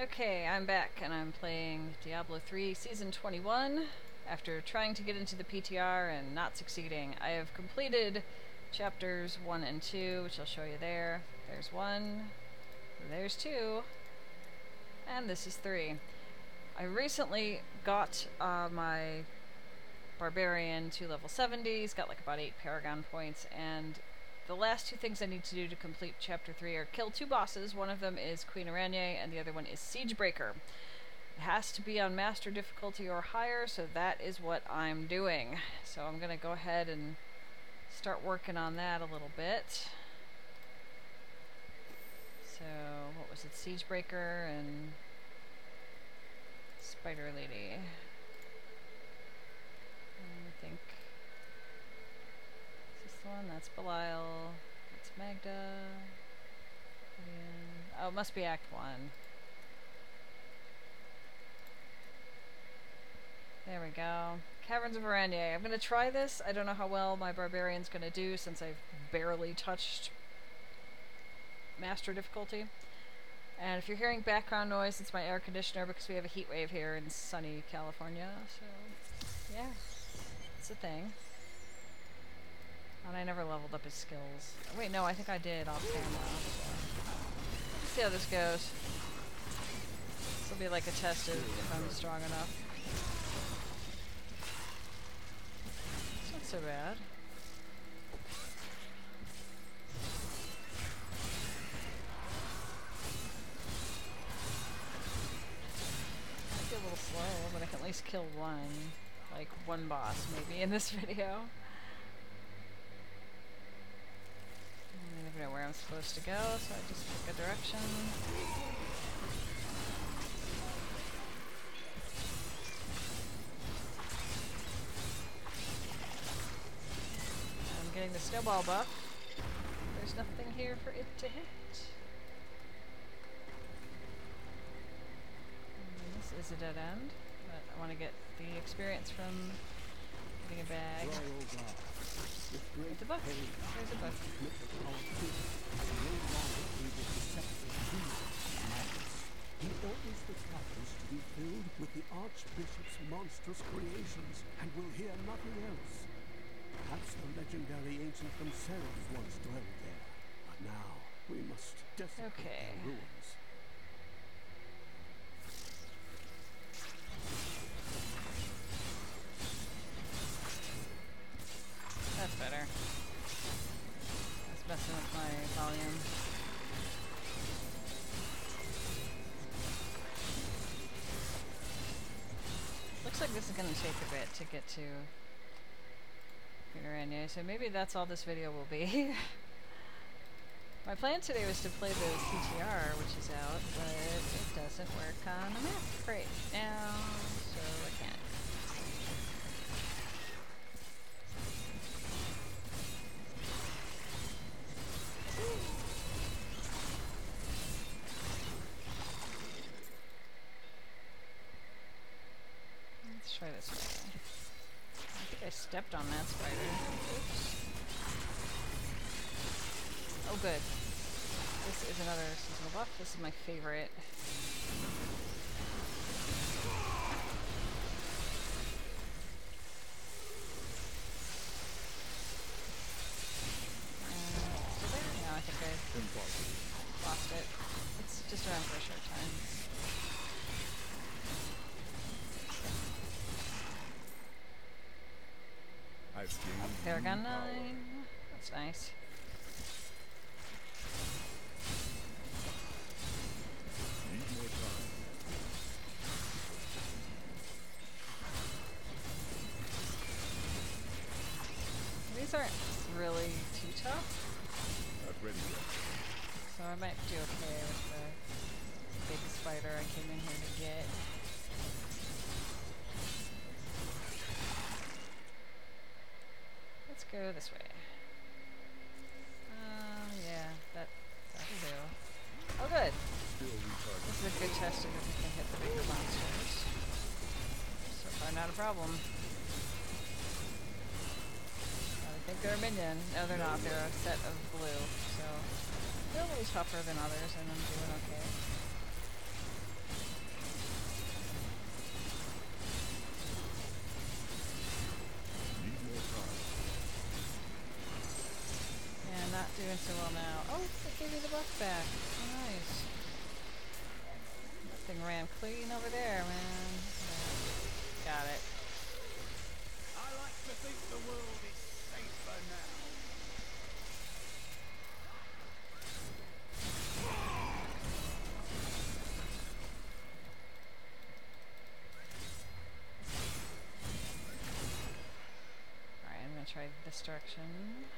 Okay, I'm back and I'm playing Diablo 3 Season 21. After trying to get into the PTR and not succeeding, I have completed chapters 1 and 2, which I'll show you there. There's 1, there's 2, and this is 3. I recently got uh, my Barbarian to level 70, he's got like about 8 Paragon points, and the last two things I need to do to complete Chapter 3 are kill two bosses. One of them is Queen Araneae, and the other one is Siegebreaker. It has to be on Master difficulty or higher, so that is what I'm doing. So I'm going to go ahead and start working on that a little bit. So, what was it? Siegebreaker and Spider Lady. I think is this the one? That's Belial. That's Magda. And, oh, it must be Act 1. There we go. Caverns of Araneae. I'm going to try this. I don't know how well my Barbarian's going to do since I've barely touched Master difficulty. And if you're hearing background noise, it's my air conditioner because we have a heat wave here in sunny California. So, yeah, it's a thing. And I never leveled up his skills. Wait, no, I think I did off camera. Let's see how this goes. This will be like a test if I'm strong enough. It's not so bad. Might be a little slow, but I can at least kill one. Like, one boss, maybe, in this video. I never know where I'm supposed to go, so I just pick a direction. I'm getting the snowball buff. There's nothing here for it to hit. And this is a dead end, but I want to get the experience from getting a book. There's a book. He orders the tablets to be filled with the Archbishop's monstrous creations and will hear nothing else. Perhaps the legendary ancient themselves once dwelled there, but now we must desecrate Okay. their ruins. To get to Peter so maybe that's all this video will be. my plan today was to play the PTR, which is out, but it doesn't work on the map right now, so I can't. Let's try this way. I stepped on that spider. Oops. Oh good. This is another seasonal buff. This is my favorite. Paragon 9. That's nice. These aren't really too tough, ready yet. so I might do okay with the big spider I came in here to get. This way. Um, yeah, that, that'll do. Oh good! This is a good test of if we can hit the bigger monsters. So far, not a problem. I think they're a minion. No, they're not. They're a set of blue. So they're a little tougher than others, and I'm doing gave you oh, the buff back. Oh, nice. That thing ran clean over there, man. Yeah. Got it. I like to think the world is safer now. Alright, I'm gonna try this direction.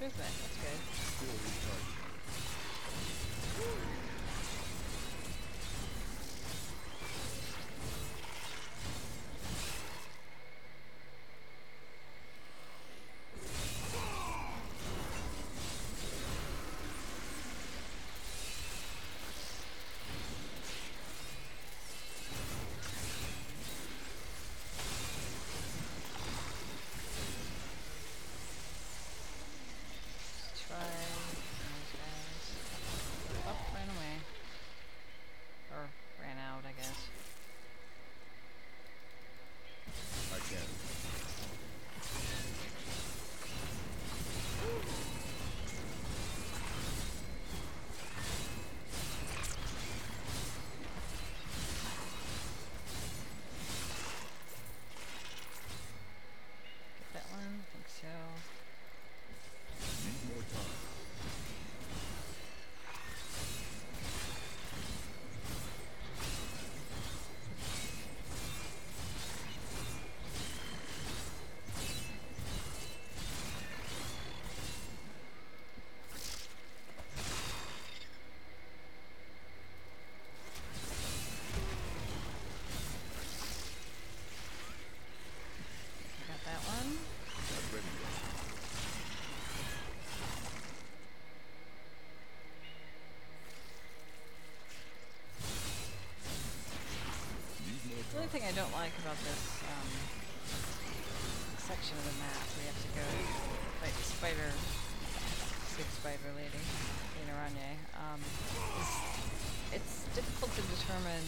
That's good. Like about this um, section of the map We have to go fight the spider, big spider lady, Lena Ranye, um, is it's difficult to determine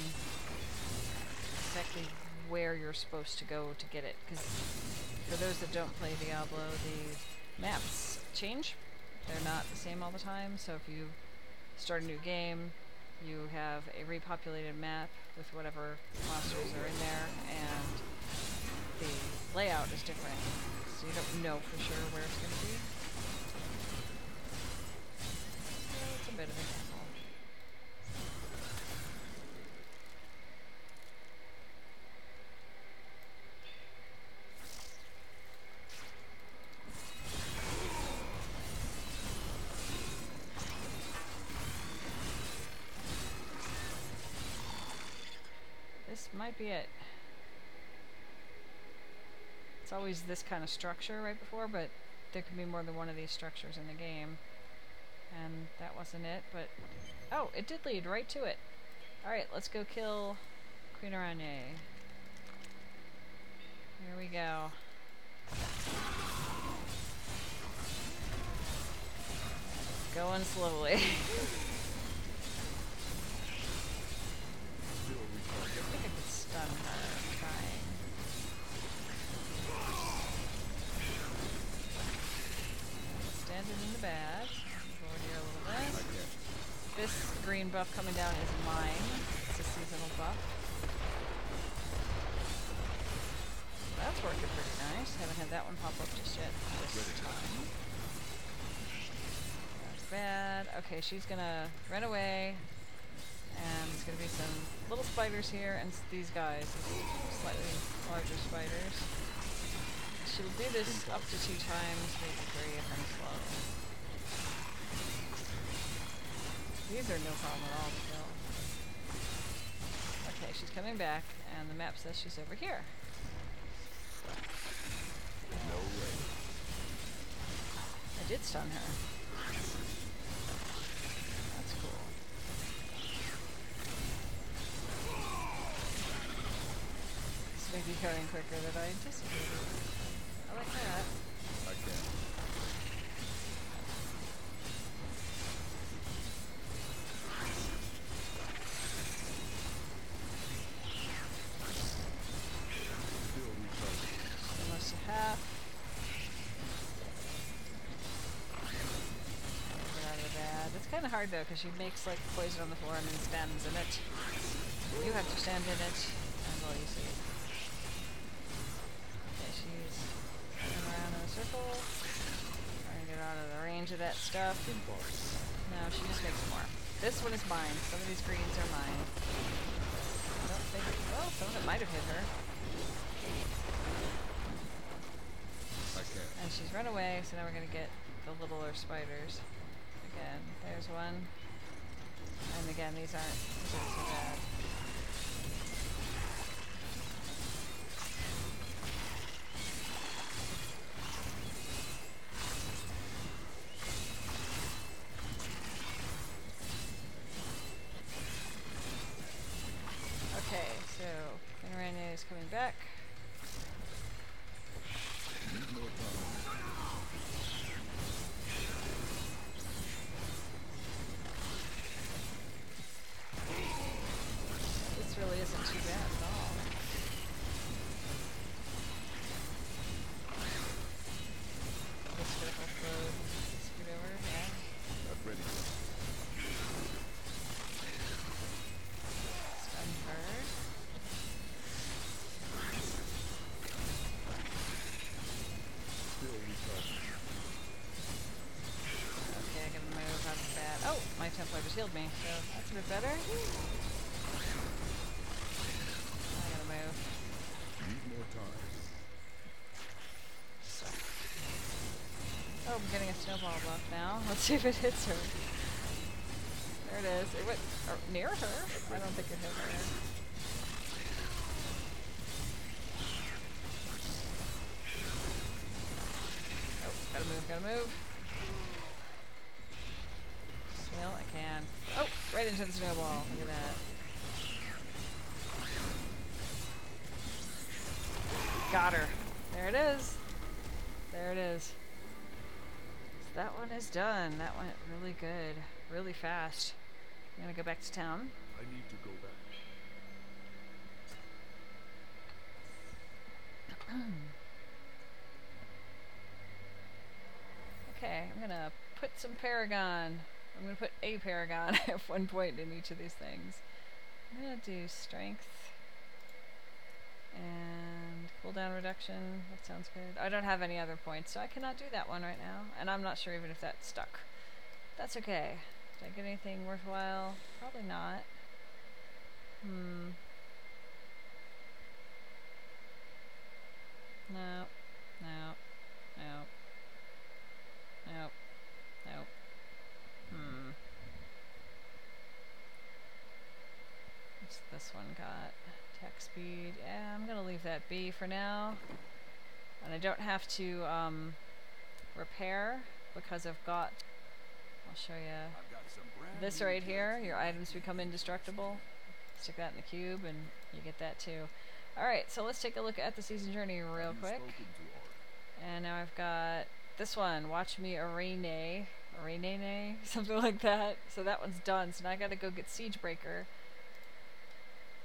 exactly where you're supposed to go to get it. Because for those that don't play Diablo, the maps change. They're not the same all the time. So if you start a new game, you have a repopulated map with whatever monsters are in there, and the layout is different. So you don't know for sure where it's going to be. It's a bit of a gamble. Might be it. It's always this kind of structure right before, but there could be more than one of these structures in the game. And that wasn't it, but... Oh, it did lead right to it. Alright, let's go kill Queen Araneae. Here we go. Going slowly. buff coming down is mine. It's a seasonal buff. That's working pretty nice. Haven't had that one pop up just yet this time. That's bad. Okay, she's gonna run away. And there's gonna be some little spiders here and these guys, slightly larger spiders. She'll do this up to two times, maybe three if I'm slow. These are no problem at all to kill. Okay, she's coming back, and the map says she's over here. No way. I did stun her. That's cool. This may be going quicker than I anticipated. I like that. Kind of hard though, because she makes like poison on the floor and then stands in it. You have to stand in it, and well, you see. Okay, she's going around in a circle. Trying to get out of the range of that stuff. No, she just makes more. This one is mine. Some of these greens are mine. I don't think. Well, some of it might have hit her. And she's run away, so now we're gonna get the littler spiders. Again, there's one. And again, these aren't, these so bad. Okay, so Panorama is coming back. Healed me, so that's a bit better. I gotta move. Need more time. Oh, I'm getting a snowball buff now. Let's see if it hits her. There it is. It went near her. I don't think it hit her. Oh, gotta move, gotta move. Well, I can. Right into the snowball. Look at that. Got her. There it is. There it is. So that one is done. That went really good. Really fast. I'm gonna go back to town. I need to go back. Okay, I'm gonna put some Paragon. I'm gonna put a Paragon at one point in each of these things. I'm gonna do Strength and cooldown reduction. That sounds good. I don't have any other points, so I cannot do that one right now. And I'm not sure even if that stuck. That's okay. Did I get anything worthwhile? Probably not. Hmm. No. No. No. Nope. Hmm. What's this one got? Attack speed. Yeah, I'm gonna leave that be for now. And I don't have to um, repair because I've got. I'll show you I've got some brand this right here. Your items become indestructible. Stick that in the cube, and you get that too. All right, so let's take a look at the season journey real quick. spoken to Art? And now I've got this one, Watch Me Arene, Arene, something like that. So that one's done. So now I gotta go get Siegebreaker.